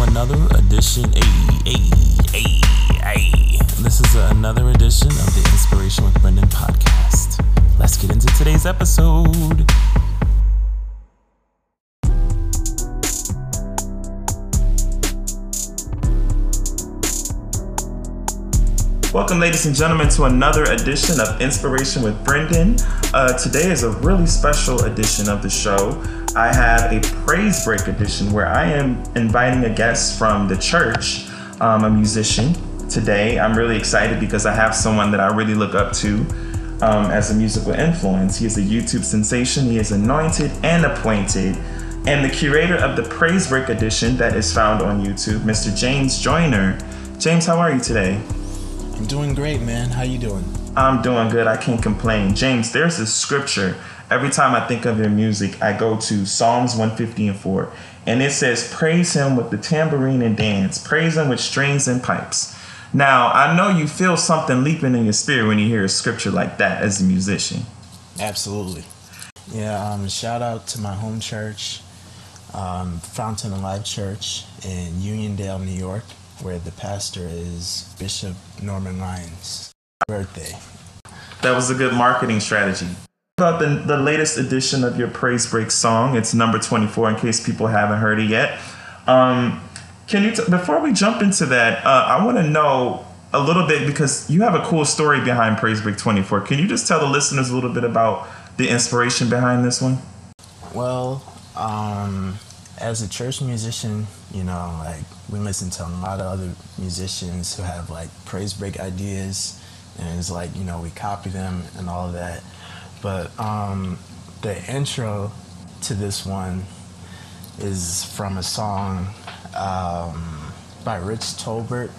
another edition. Ay, ay, ay. This is another edition of the Inspiration with Brendan podcast. Let's get into today's episode. Welcome, ladies and gentlemen, to another edition of Inspiration with Brendan. Uh, today is a really special edition of the show. I have a praise break edition where I am inviting a guest from the church, um, a musician. Today, I'm really excited because I have someone that I really look up to um, as a musical influence. He is a YouTube sensation, he is anointed and appointed, and the curator of the Praise Break edition that is found on YouTube, Mr. James Joyner. James, how are you today? I'm doing great, man. How you doing? I'm doing good. I can't complain. James, there's a scripture. Every time I think of your music, I go to Psalms 150 and 4. And it says, Praise him with the tambourine and dance, praise him with strings and pipes. Now, I know you feel something leaping in your spirit when you hear a scripture like that as a musician. Absolutely. Yeah, um, shout out to my home church, um, Fountain of Life Church in Uniondale, New York where the pastor is Bishop Norman Lyons' birthday. That was a good marketing strategy. About the, the latest edition of your Praise Break song, it's number 24 in case people haven't heard it yet. Um, can you, t- before we jump into that, uh, I want to know a little bit because you have a cool story behind Praise Break 24. Can you just tell the listeners a little bit about the inspiration behind this one? Well, um, as a church musician, you know, like we listen to a lot of other musicians who have like praise break ideas, and it's like you know we copy them and all of that. But um, the intro to this one is from a song um, by Rich Tolbert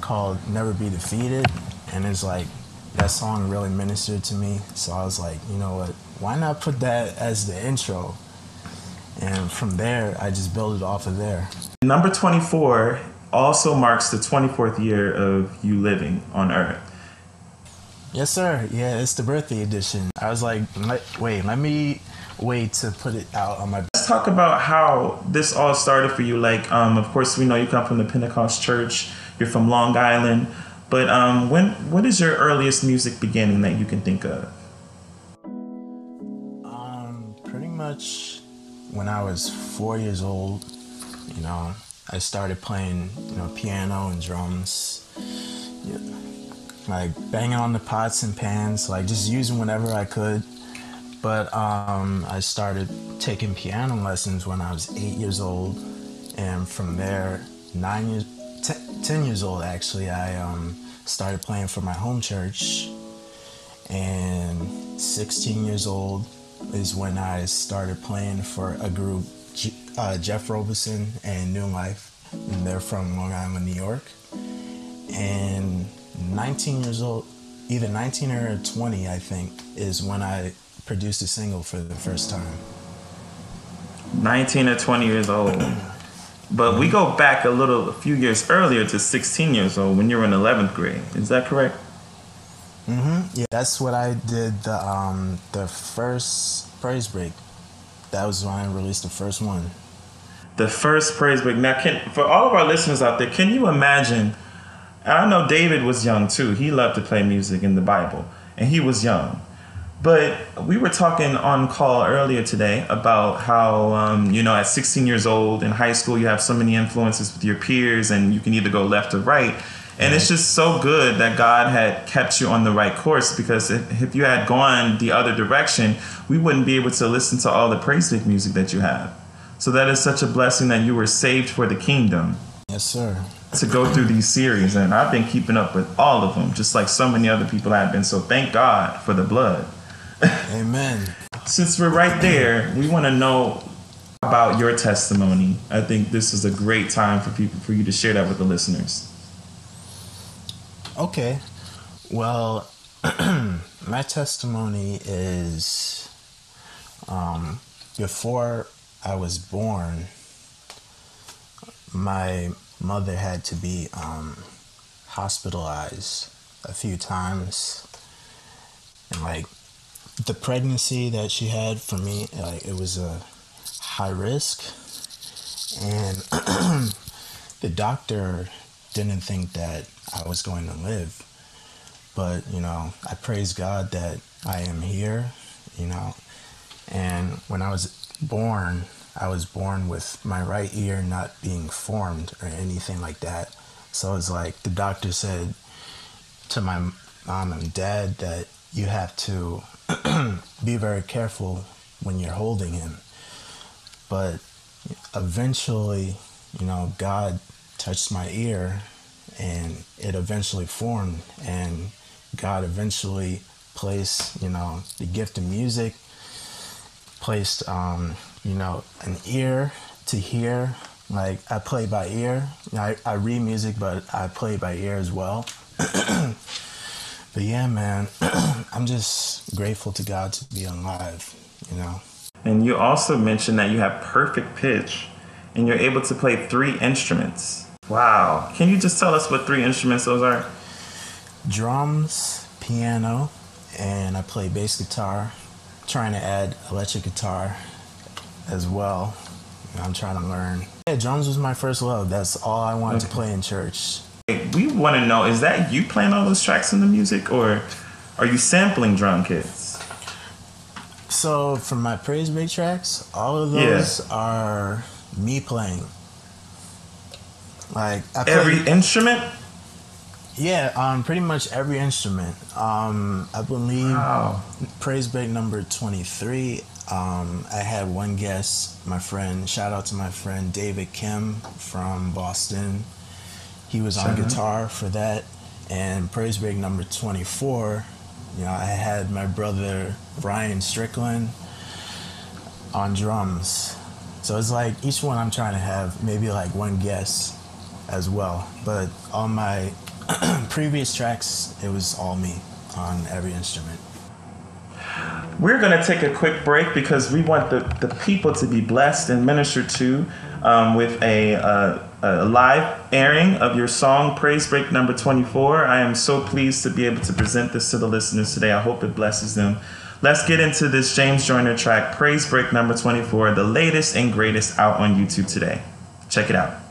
called "Never Be Defeated," and it's like that song really ministered to me. So I was like, you know what? Why not put that as the intro? And from there, I just built it off of there. Number 24 also marks the 24th year of you living on Earth. Yes, sir. Yeah, it's the birthday edition. I was like, wait, let me wait to put it out on my. Let's talk about how this all started for you. Like, um, of course, we know you come from the Pentecost Church. You're from Long Island, but um, when what is your earliest music beginning that you can think of? Um, pretty much when I was four years old, you know, I started playing, you know, piano and drums, yeah, like banging on the pots and pans, like just using whatever I could. But um, I started taking piano lessons when I was eight years old, and from there, nine years, ten, ten years old actually, I um, started playing for my home church, and 16 years old, is when I started playing for a group, uh, Jeff Robeson and New Life, and they're from Long Island, New York. And 19 years old, either 19 or 20, I think, is when I produced a single for the first time. 19 or 20 years old. But we go back a little, a few years earlier to 16 years old when you were in 11th grade. Is that correct? Mm-hmm. Yeah, that's what I did. The um the first praise break. That was when I released the first one. The first praise break. Now, can for all of our listeners out there, can you imagine? I know David was young too. He loved to play music in the Bible, and he was young. But we were talking on call earlier today about how, um, you know, at 16 years old in high school, you have so many influences with your peers, and you can either go left or right. And it's just so good that God had kept you on the right course because if, if you had gone the other direction, we wouldn't be able to listen to all the praise music that you have. So that is such a blessing that you were saved for the kingdom. Yes, sir. To go through these series, and I've been keeping up with all of them, just like so many other people have been. So thank God for the blood. Amen. Since we're right there, we want to know about your testimony. I think this is a great time for people for you to share that with the listeners. Okay. Well, my testimony is um, before I was born, my mother had to be um, hospitalized a few times. And like the pregnancy that she had for me, like it was a high risk. And the doctor didn't think that I was going to live. But, you know, I praise God that I am here, you know. And when I was born, I was born with my right ear not being formed or anything like that. So it's like the doctor said to my mom and dad that you have to be very careful when you're holding him. But eventually, you know, God touched my ear and it eventually formed and God eventually placed, you know, the gift of music, placed, um, you know, an ear to hear. Like I play by ear. I, I read music, but I play by ear as well. but yeah, man, I'm just grateful to God to be alive, you know. And you also mentioned that you have perfect pitch and you're able to play three instruments. Wow. Can you just tell us what three instruments those are? Drums, piano, and I play bass guitar. trying to add electric guitar as well. I'm trying to learn. Yeah, drums was my first love. That's all I wanted okay. to play in church. We want to know is that you playing all those tracks in the music or are you sampling drum kits? So, for my praise break tracks, all of those yeah. are me playing. Like play, every instrument. Yeah, um, pretty much every instrument. Um, I believe wow. praise break number twenty three. Um, I had one guest, my friend. Shout out to my friend David Kim from Boston. He was on guitar for that, and praise break number twenty four. You know, I had my brother Brian Strickland on drums. So it's like each one I'm trying to have maybe like one guest as well. But on my previous tracks, it was all me on every instrument. We're going to take a quick break because we want the, the people to be blessed and ministered to um, with a, uh, a live airing of your song, Praise Break number 24. I am so pleased to be able to present this to the listeners today. I hope it blesses them. Let's get into this James Joyner track, Praise Break number 24, the latest and greatest out on YouTube today. Check it out.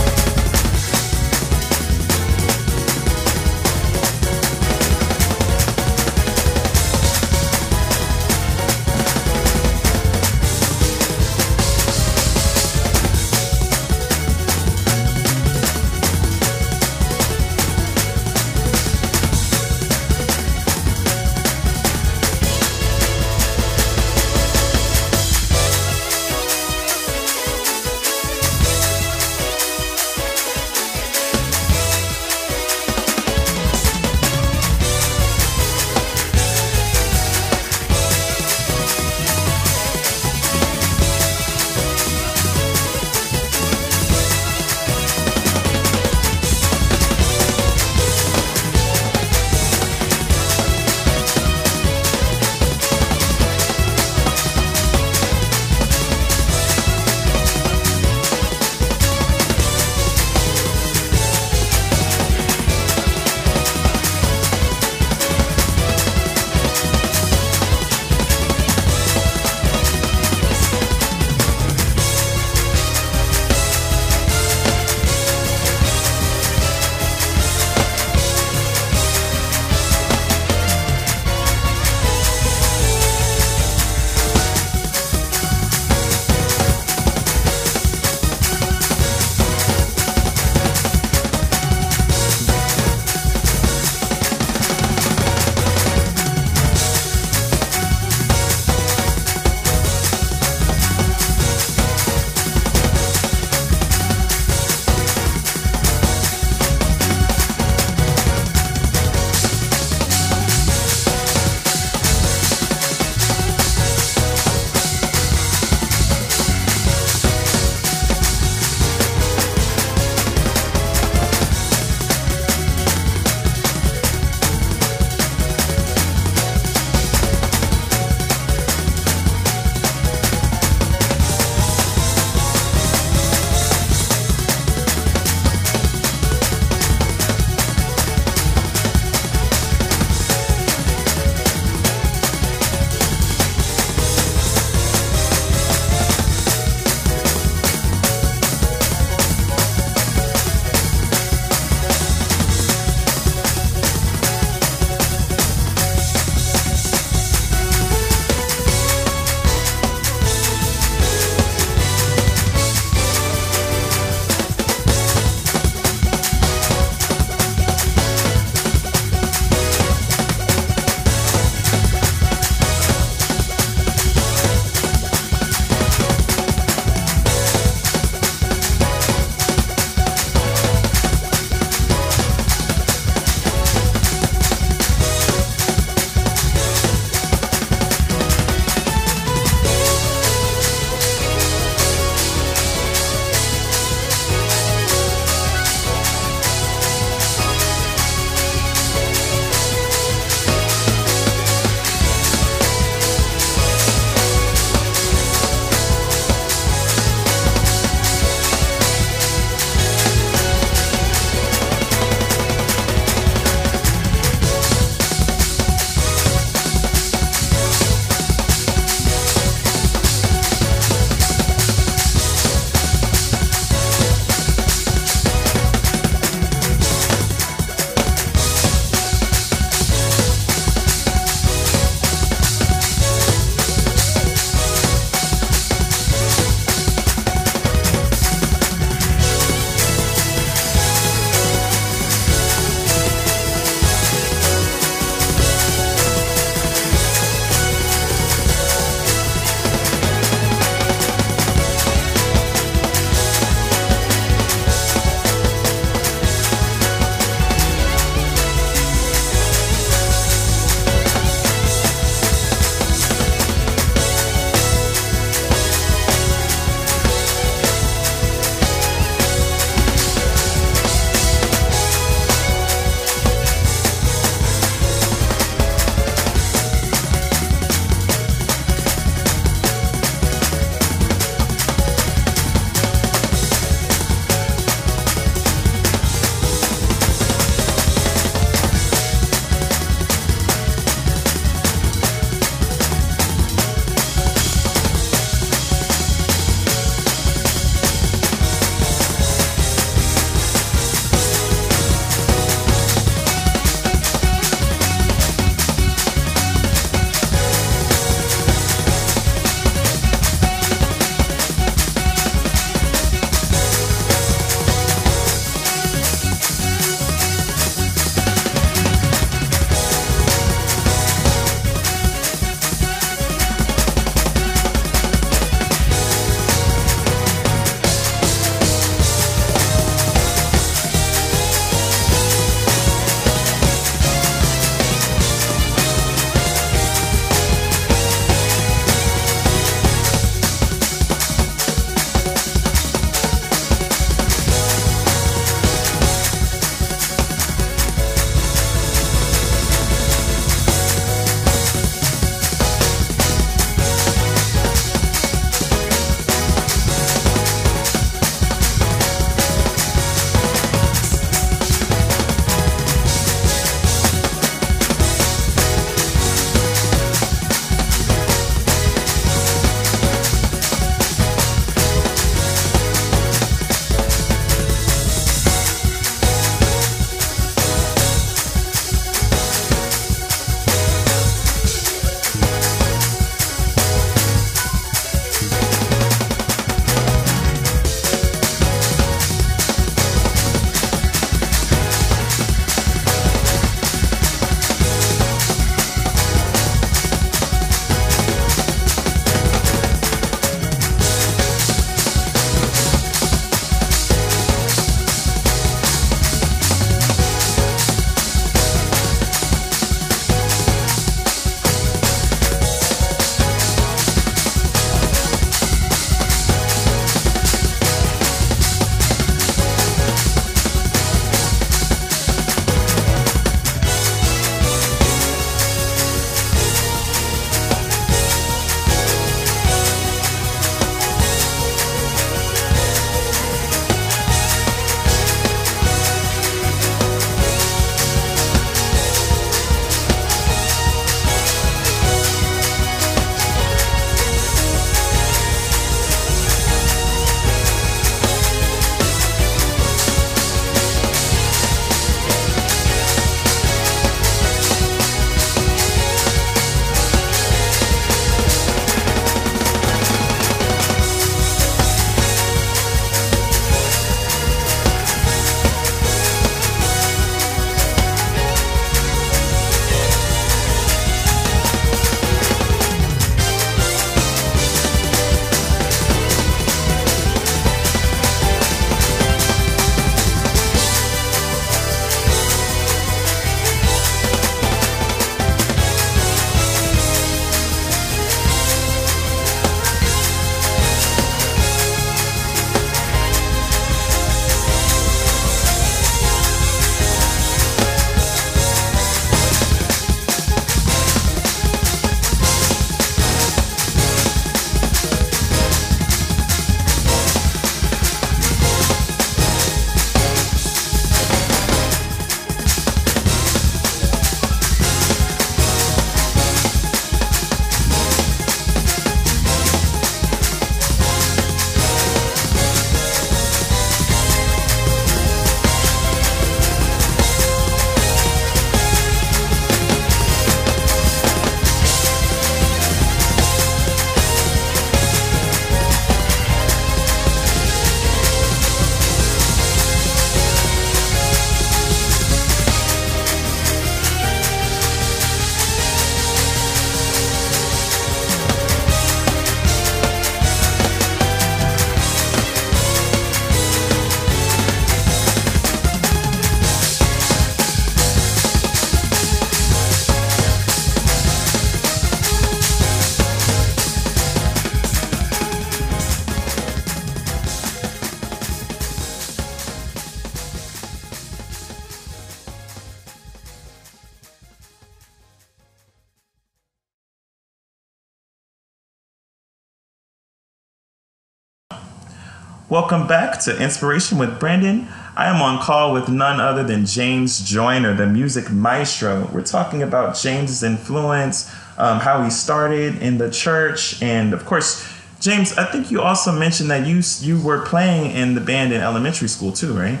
Welcome back to Inspiration with Brandon. I am on call with none other than James Joyner, the music maestro. We're talking about James's influence, um, how he started in the church, and of course, James. I think you also mentioned that you you were playing in the band in elementary school too, right?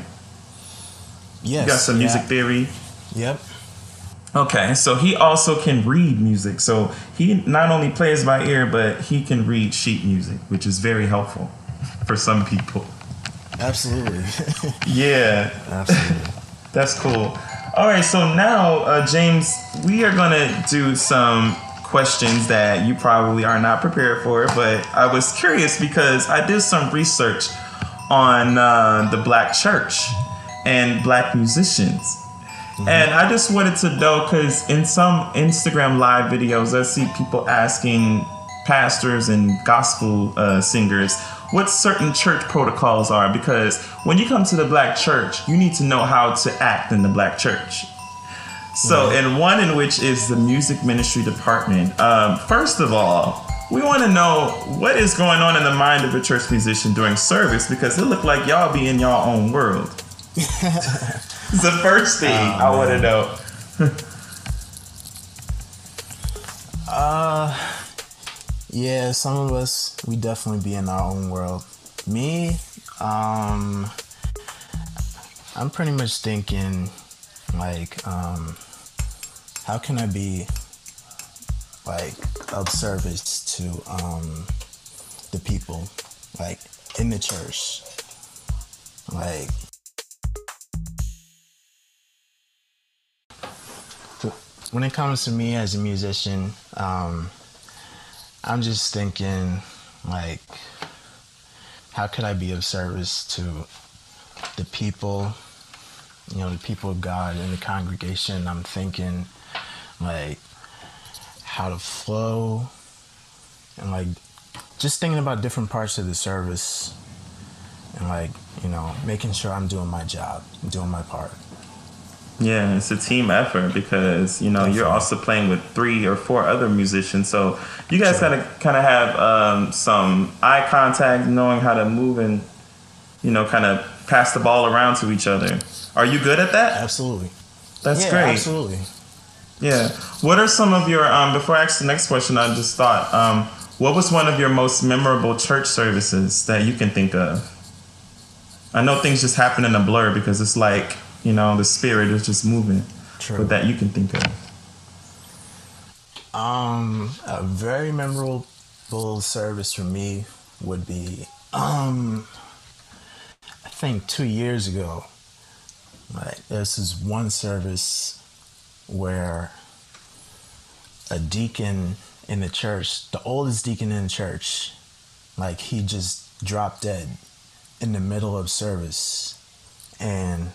Yes. You got some music yeah. theory. Yep. Okay, so he also can read music. So he not only plays by ear, but he can read sheet music, which is very helpful for some people. Absolutely. Yeah, Absolutely. that's cool. All right, so now, uh, James, we are gonna do some questions that you probably are not prepared for, but I was curious because I did some research on uh, the black church and black musicians. And I just wanted to know because in some Instagram live videos, I see people asking pastors and gospel uh, singers what certain church protocols are. Because when you come to the black church, you need to know how to act in the black church. So, and one in which is the music ministry department. Um, first of all, we want to know what is going on in the mind of a church musician during service because it looked like y'all be in y'all own world. it's the first thing I want to know. Yeah, some of us we definitely be in our own world. Me, um I'm pretty much thinking like um how can I be like of service to um the people like in the church. Like when it comes to me as a musician, um I'm just thinking, like, how could I be of service to the people, you know, the people of God in the congregation? I'm thinking, like, how to flow, and like, just thinking about different parts of the service, and like, you know, making sure I'm doing my job, doing my part. Yeah, it's a team effort because you know you're also playing with three or four other musicians, so you guys Sure. gotta kind of have um, some eye contact, knowing how to move and you know kind of pass the ball around to each other. Are you good at that? Absolutely. That's yeah, great. absolutely. Yeah. What are some of your um, before I ask the next question? I just thought, um, what was one of your most memorable church services that you can think of? I know things just happen in a blur because it's like you know the spirit is just moving, True. but that you can think of. Um, a very memorable service for me would be, um, I think two years ago. Like, this is one service where a deacon in the church, the oldest deacon in the church, like he just dropped dead in the middle of service, and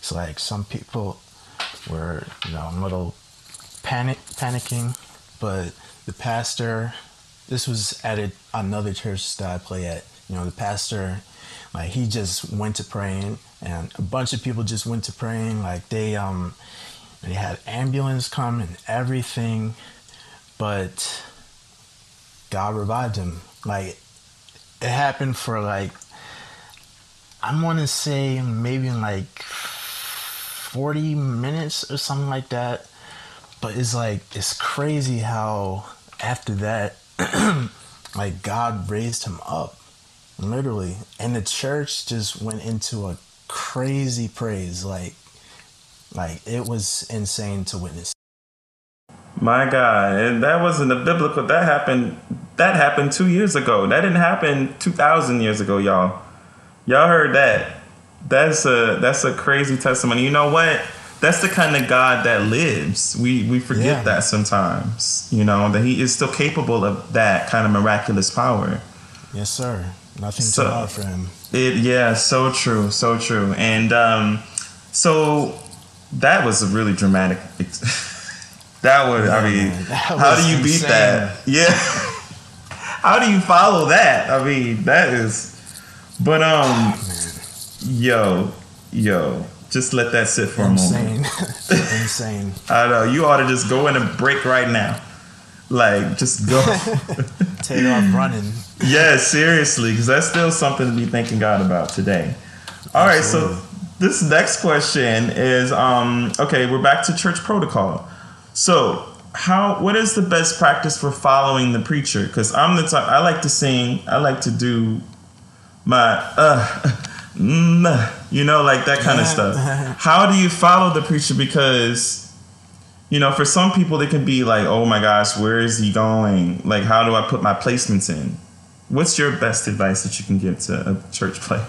it's like some people were, you know, a little panic panicking, but the pastor this was at a, another church that I play at. You know, the pastor like he just went to praying and a bunch of people just went to praying like they um they had ambulance come and everything but God revived him like it happened for like I want to say maybe like 40 minutes or something like that but it's like it's crazy how after that like god raised him up literally and the church just went into a crazy praise like like it was insane to witness My God, and that wasn't a biblical. That happened. That happened two years ago. That didn't happen two thousand years ago, y'all. Y'all heard that? That's a that's a crazy testimony. You know what? That's the kind of God that lives. We we forget Yeah. that sometimes. You know that He is still capable of that kind of miraculous power. yes sir nothing So- too hard for him It yeah, so true, so true. And um, so that was a really dramatic. That was, I mean, man, how do you beat that? Yeah, how do you follow that? I mean, that is. But um, yo, yo, just let that sit for a moment. insane insane I know you ought to just go in and break right now. Like, just go. Take off running. yeah, seriously, because that's still something to be thanking God about today. All right, Absolutely. so this next question is um, okay, we're back to church protocol. So, how what is the best practice for following the preacher? Because I'm the type I like to sing, I like to do my uh mm, you know, like that kind of stuff. How do you follow the preacher? Because you know, for some people, it can be like, oh my gosh, where is he going? Like, how do I put my placements in? What's your best advice that you can give to a church player?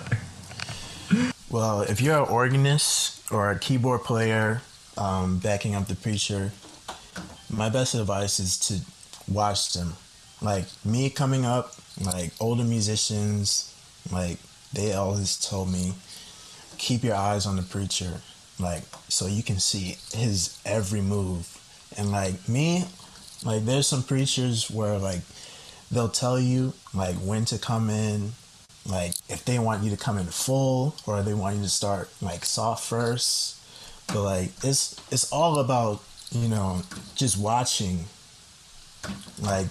Well, if you're an organist or a keyboard player um, backing up the preacher, my best advice is to watch them. Like me coming up, like older musicians, like they always told me, keep your eyes on the preacher, like so you can see his every move. And like me, like there's some preachers where like they'll tell you like when to come in, like if they want you to come in full or they want you to start like soft first. But like it's it's all about, you know, just watching. Like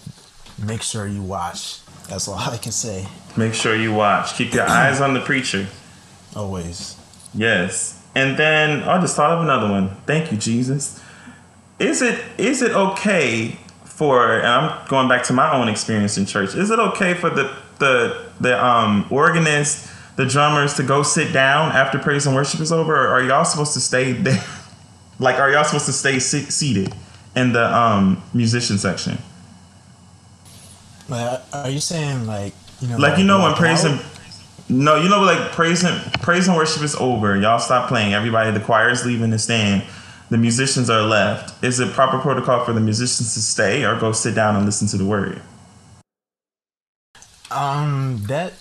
make sure you watch. That's all I can say. Make sure you watch. Keep your eyes on the preacher. Always. Yes. And then I just thought of another one. Thank you, Jesus. Is it is it okay for and I'm going back to my own experience in church. Is it okay for the the the um organist, the drummers to go sit down after praise and worship is over or are y'all supposed to stay there? like are y'all supposed to stay seated in the um musician section? Like are you saying like you know Like you know when praise and no, you know like praise and praise and worship is over. Y'all stop playing. Everybody, the choir is leaving the stand. The musicians are left. Is it proper protocol for the musicians to stay or go sit down and listen to the word? Um, that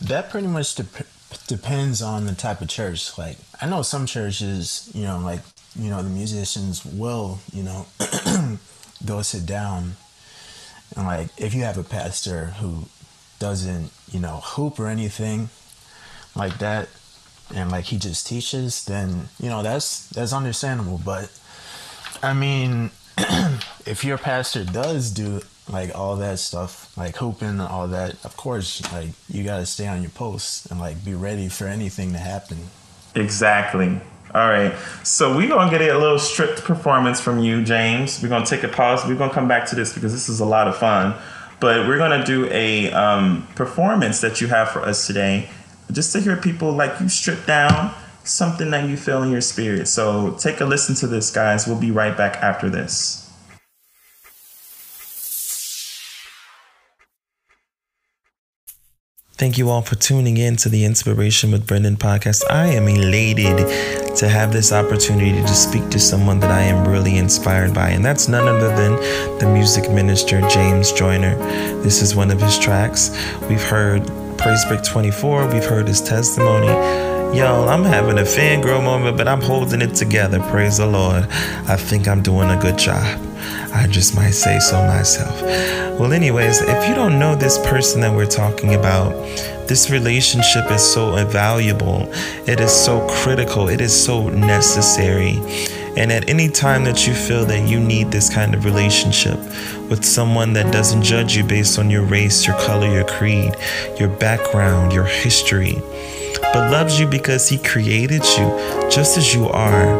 that pretty much dep- depends on the type of church. Like I know some churches, you know, like you know the musicians will, you know, go sit down, and like if you have a pastor who doesn't, you know, hoop or anything like that, and like he just teaches, then you know that's that's understandable. But I mean, if your pastor does do like all that stuff, like hooping and all that, of course, like you gotta stay on your post and like be ready for anything to happen. Exactly. All right. So we're gonna get a little stripped performance from you, James. We're gonna take a pause. We're gonna come back to this because this is a lot of fun. But we're gonna do a um, performance that you have for us today, just to hear people like you strip down something that you feel in your spirit. So take a listen to this, guys. We'll be right back after this. Thank you all for tuning in to the Inspiration with Brendan podcast. I am elated to have this opportunity to speak to someone that I am really inspired by, and that's none other than the music minister James Joyner. This is one of his tracks. We've heard Praise Break 24, we've heard his testimony. Y'all, I'm having a fangirl moment, but I'm holding it together. Praise the Lord. I think I'm doing a good job. I just might say so myself. Well, anyways, if you don't know this person that we're talking about, this relationship is so invaluable. It is so critical. It is so necessary. And at any time that you feel that you need this kind of relationship with someone that doesn't judge you based on your race, your color, your creed, your background, your history, but loves you because he created you just as you are,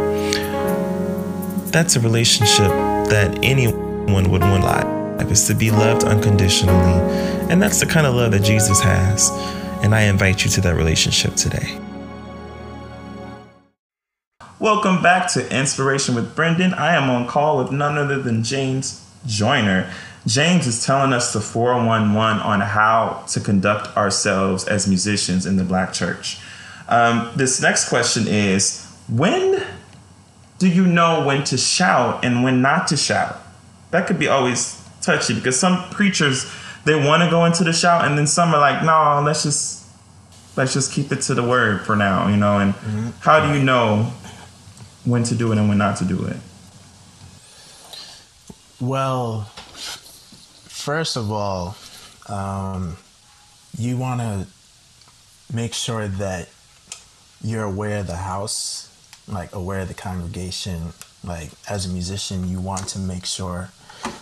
that's a relationship that anyone would want life is to be loved unconditionally. And that's the kind of love that Jesus has. And I invite you to that relationship today. Welcome back to Inspiration with Brendan. I am on call with none other than James Joyner. James is telling us the 411 on how to conduct ourselves as musicians in the black church. Um, this next question is when do you know when to shout and when not to shout? That could be always touchy because some preachers they want to go into the shout and then some are like, no, let's just let's just keep it to the word for now, you know. And how do you know when to do it and when not to do it? Well, first of all, um, you want to make sure that you're aware of the house, like aware of the congregation. Like as a musician, you want to make sure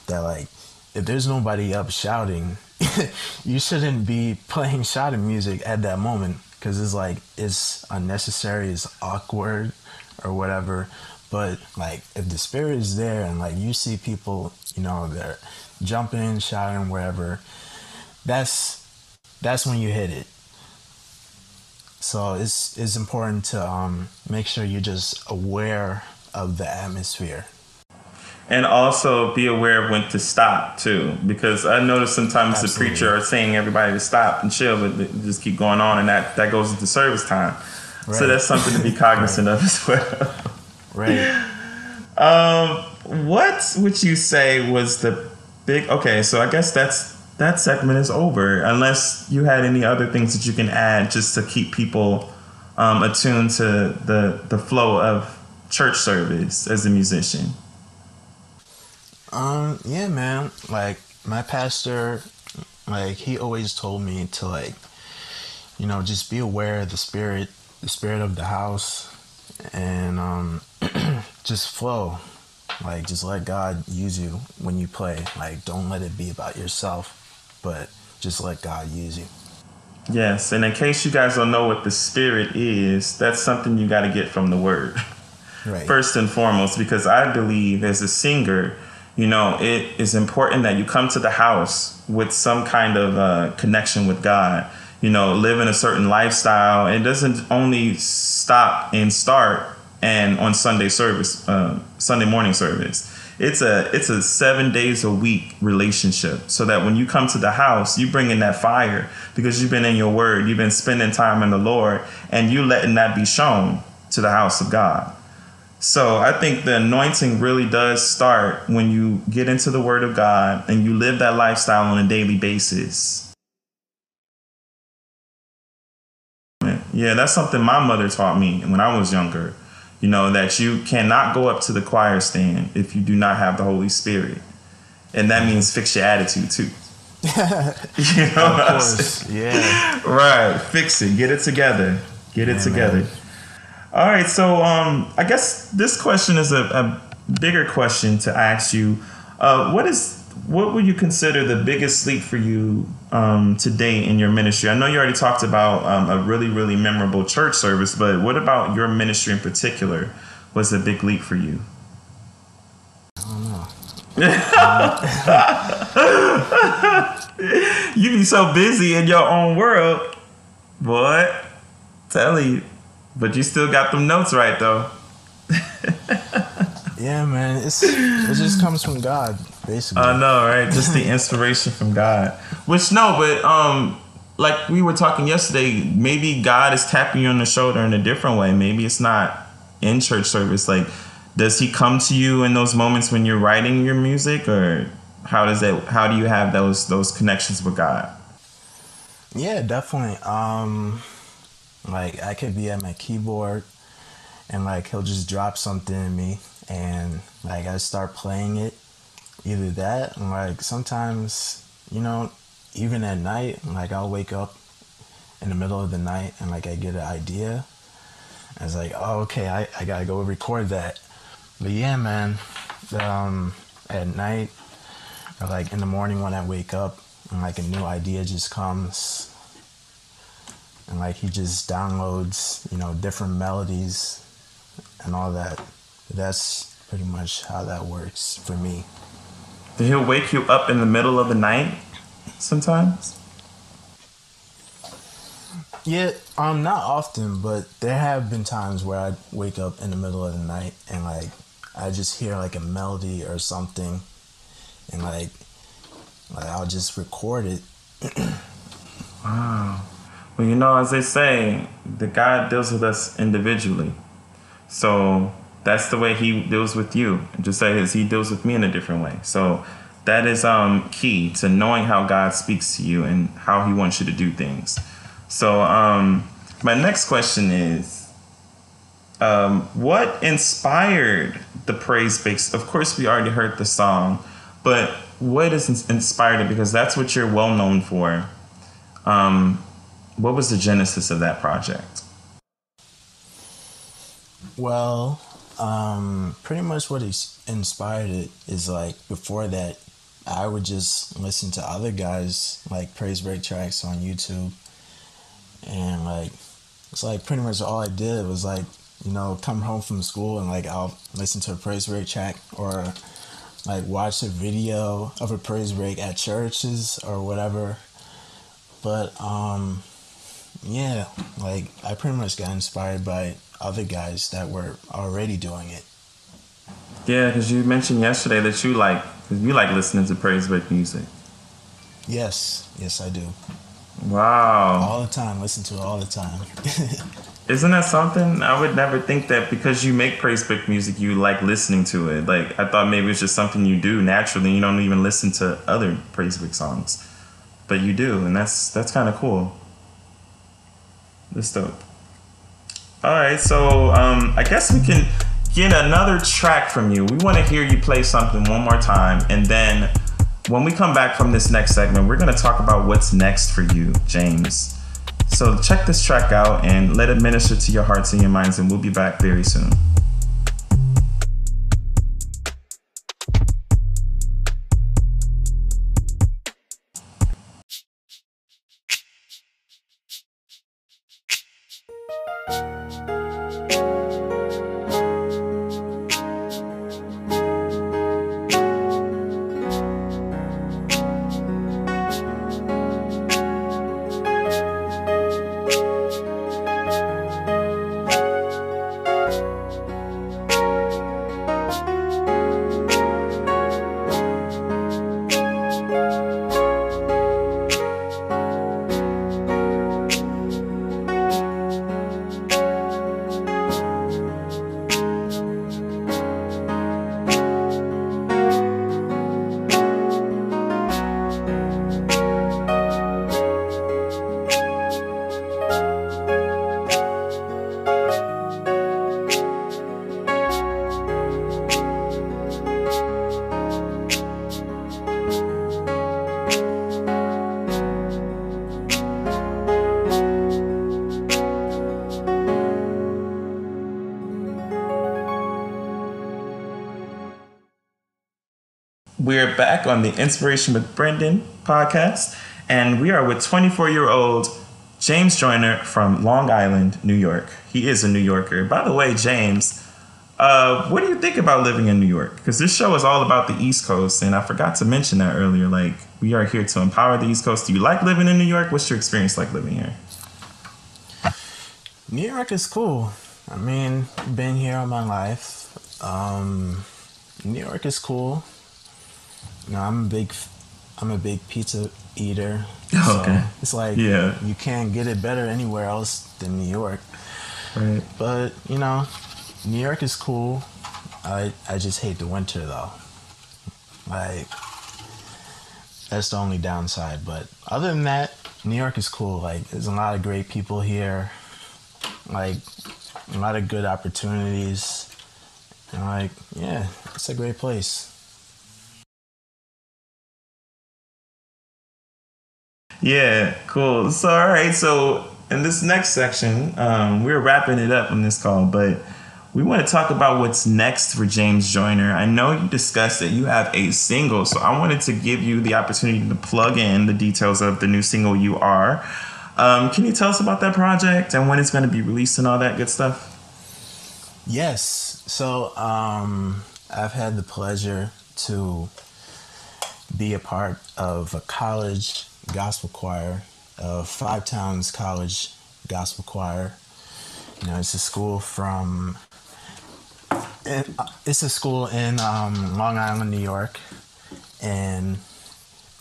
that like if there's nobody up shouting, you shouldn't be playing shouting music at that moment because it's like it's unnecessary, it's awkward or whatever. But like if the spirit is there and like you see people, you know, they're jumping, shouting, wherever, that's that's when you hit it. So it's it's important to um, make sure you're just aware of the atmosphere and also be aware of when to stop too because i notice sometimes Absolutely. the preacher are saying everybody to stop and chill but just keep going on and that that goes into service time right. so that's something to be cognizant right. of as well right um what would you say was the big okay so i guess that's that segment is over unless you had any other things that you can add just to keep people um, attuned to the the flow of church service as a musician um, yeah, man. Like my pastor, like he always told me to like, you know, just be aware of the spirit, the spirit of the house, and um, just flow. Like just let God use you when you play. Like don't let it be about yourself, but just let God use you. Yes, and in case you guys don't know what the spirit is, that's something you got to get from the word. Right. First and foremost, because I believe as a singer, you know, it is important that you come to the house with some kind of uh, connection with God. You know, living a certain lifestyle. It doesn't only stop and start and on Sunday service, uh, Sunday morning service. It's a it's a seven days a week relationship. So that when you come to the house, you bring in that fire because you've been in your word, you've been spending time in the Lord, and you letting that be shown to the house of God. So I think the anointing really does start when you get into the Word of God and you live that lifestyle on a daily basis. Yeah, that's something my mother taught me when I was younger. You know, that you cannot go up to the choir stand if you do not have the Holy Spirit. And that means fix your attitude too. you know of course. Yeah. Right. Fix it. Get it together. Get it together. Man. All right, so um, I guess this question is a, a bigger question to ask you. Uh, what is what would you consider the biggest leap for you um, today in your ministry? I know you already talked about um, a really really memorable church service, but what about your ministry in particular was a big leap for you? You be so busy in your own world, boy. Tell you. But you still got them notes right though. yeah, man. It's it just comes from God, basically. I know, right? Just the inspiration from God. Which no, but um like we were talking yesterday, maybe God is tapping you on the shoulder in a different way. Maybe it's not in church service. Like, does he come to you in those moments when you're writing your music or how does that how do you have those those connections with God? Yeah, definitely. Um like I could be at my keyboard and like he'll just drop something in me and like I start playing it. Either that and like sometimes, you know, even at night, like I'll wake up in the middle of the night and like I get an idea. I was like, oh okay, I, I gotta go record that. But yeah man, um at night or like in the morning when I wake up and like a new idea just comes and like he just downloads you know different melodies and all that that's pretty much how that works for me. Did he'll wake you up in the middle of the night sometimes? Yeah um not often but there have been times where i wake up in the middle of the night and like i just hear like a melody or something and like like i'll just record it. Wow. Well, you know, as they say, the God deals with us individually. So that's the way He deals with you. Just as He deals with me in a different way. So that is um, key to knowing how God speaks to you and how He wants you to do things. So um, my next question is, um, what inspired the praise breaks? Of course, we already heard the song, but what is inspired it? Because that's what you're well known for. Um, what was the genesis of that project? Well, um, pretty much what inspired it is like before that, I would just listen to other guys like praise break tracks on YouTube, and like it's like pretty much all I did was like you know come home from school and like I'll listen to a praise break track or like watch a video of a praise break at churches or whatever. But um yeah, like I pretty much got inspired by other guys that were already doing it. Yeah, because you mentioned yesterday that you like you like listening to praise break music. Yes, yes, I do. Wow. All the time, listen to it all the time. Isn't that something? I would never think that because you make praise break music, you like listening to it. Like I thought maybe it's just something you do naturally. You don't even listen to other praise break songs, but you do, and that's that's kind of cool. That's dope. All right, so um, I guess we can get another track from you. We want to hear you play something one more time, and then when we come back from this next segment, we're going to talk about what's next for you, James. So check this track out and let it minister to your hearts and your minds, and we'll be back very soon. Back on the Inspiration with Brendan podcast, and we are with 24 year old James Joyner from Long Island, New York. He is a New Yorker. By the way, James, uh, what do you think about living in New York? Because this show is all about the East Coast, and I forgot to mention that earlier. Like, we are here to empower the East Coast. Do you like living in New York? What's your experience like living here? New York is cool. I mean, been here all my life. Um, New York is cool. Know, I'm a big, I'm a big pizza eater. Oh, okay. It's like Yeah. you can't get it better anywhere else than New York. Right. But you know, New York is cool. I I just hate the winter though. Like that's the only downside. But other than that, New York is cool. Like there's a lot of great people here. Like a lot of good opportunities. And like, yeah, it's a great place. Yeah, cool. So, all right. So, in this next section, um, we're wrapping it up on this call, but we want to talk about what's next for James Joyner. I know you discussed that you have a single, so I wanted to give you the opportunity to plug in the details of the new single you are. Um, can you tell us about that project and when it's going to be released and all that good stuff? Yes. So um, I've had the pleasure to be a part of a college gospel choir, uh, Five Towns College Gospel Choir. You know, it's a school from. It's a school in um, Long Island, New York, and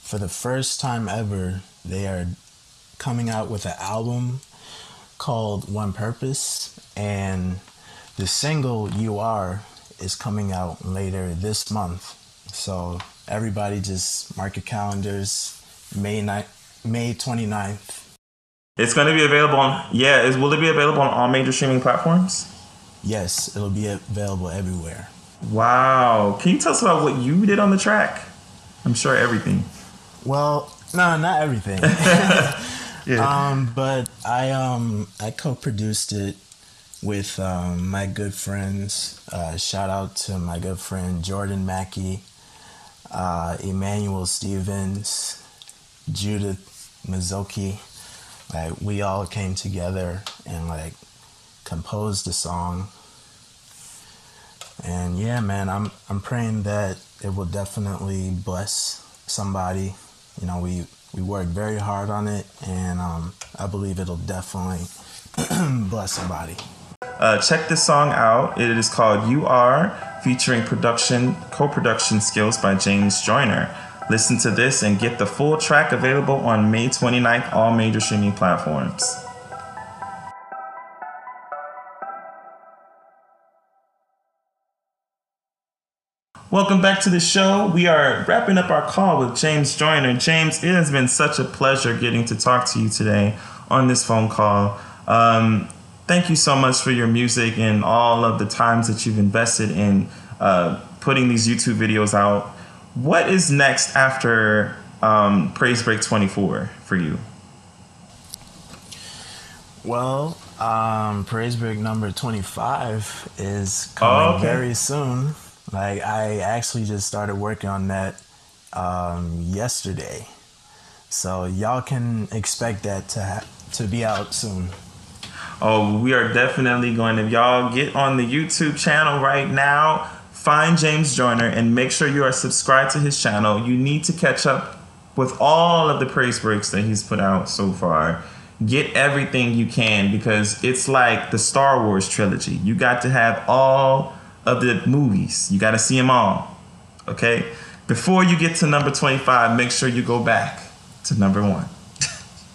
for the first time ever, they are coming out with an album called One Purpose, and the single You Are is coming out later this month. So everybody just mark your calendars, May 9th, May 29th. It's going to be available on, yeah, is, will it be available on all major streaming platforms? Yes, it'll be available everywhere. Wow. Can you tell us about what you did on the track? I'm sure everything. Well, no, not everything. Yeah. Um, but I um I co-produced it with um, my good friends. Uh, shout out to my good friend Jordan Mackey, uh, Emmanuel Stevens, Judith Mizoki. Like we all came together and like composed the song. And yeah, man, I'm I'm praying that it will definitely bless somebody. You know, we we worked very hard on it, and um, I believe it'll definitely bless somebody. Uh, check this song out. It is called "You Are," featuring production co-production skills by James Joyner. Listen to this and get the full track available on May 29th, all major streaming platforms. Welcome back to the show. We are wrapping up our call with James Joyner. James, it has been such a pleasure getting to talk to you today on this phone call. Um, thank you so much for your music and all of the times that you've invested in uh, putting these YouTube videos out. What is next after um, Praise Break 24 for you? Well, um, Praise Break number 25 is coming oh, okay. very soon. Like, I actually just started working on that um, yesterday. So, y'all can expect that to, ha- to be out soon. Oh, we are definitely going to. Y'all get on the YouTube channel right now. Find James Joyner and make sure you are subscribed to his channel. You need to catch up with all of the praise breaks that he's put out so far. Get everything you can because it's like the Star Wars trilogy. You got to have all of the movies. You got to see them all. Okay? Before you get to number 25, make sure you go back to number one.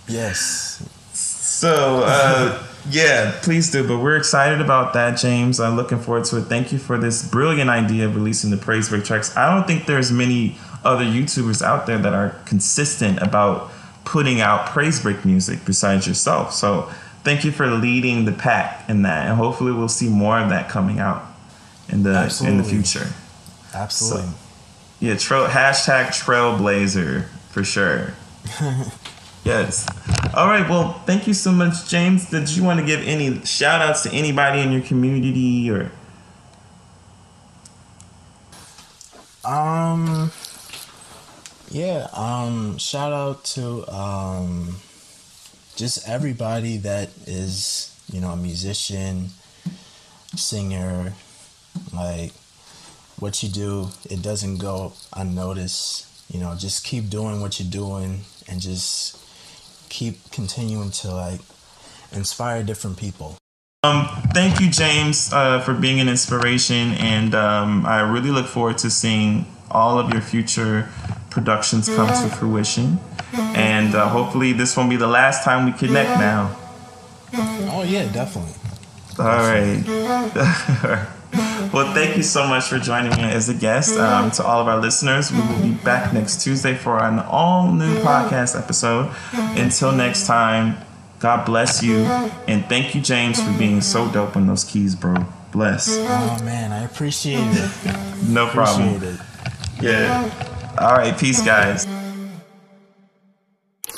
yes. So, uh, yeah, please do. But we're excited about that, James. I'm looking forward to it. Thank you for this brilliant idea of releasing the praise break tracks. I don't think there's many other YouTubers out there that are consistent about putting out praise break music besides yourself. So thank you for leading the pack in that, and hopefully we'll see more of that coming out in the Absolutely. in the future. Absolutely. So, yeah, trail, hashtag trailblazer for sure. Yes. All right. Well, thank you so much, James. Did you want to give any shout outs to anybody in your community or? Um. Yeah. Um. Shout out to um. Just everybody that is you know a musician, singer, like what you do. It doesn't go unnoticed. You know, just keep doing what you're doing and just keep continuing to like inspire different people. Um, thank you, James, uh, for being an inspiration, and um, I really look forward to seeing all of your future productions come to fruition. And uh, hopefully, this won't be the last time we connect now. Oh yeah, definitely. All right. well, thank you so much for joining me as a guest. Um, to all of our listeners, we will be back next Tuesday for an all new podcast episode. Until next time, God bless you. And thank you, James, for being so dope on those keys, bro. Bless. Oh, man. I appreciate it. no problem. It. Yeah. All right. Peace, guys.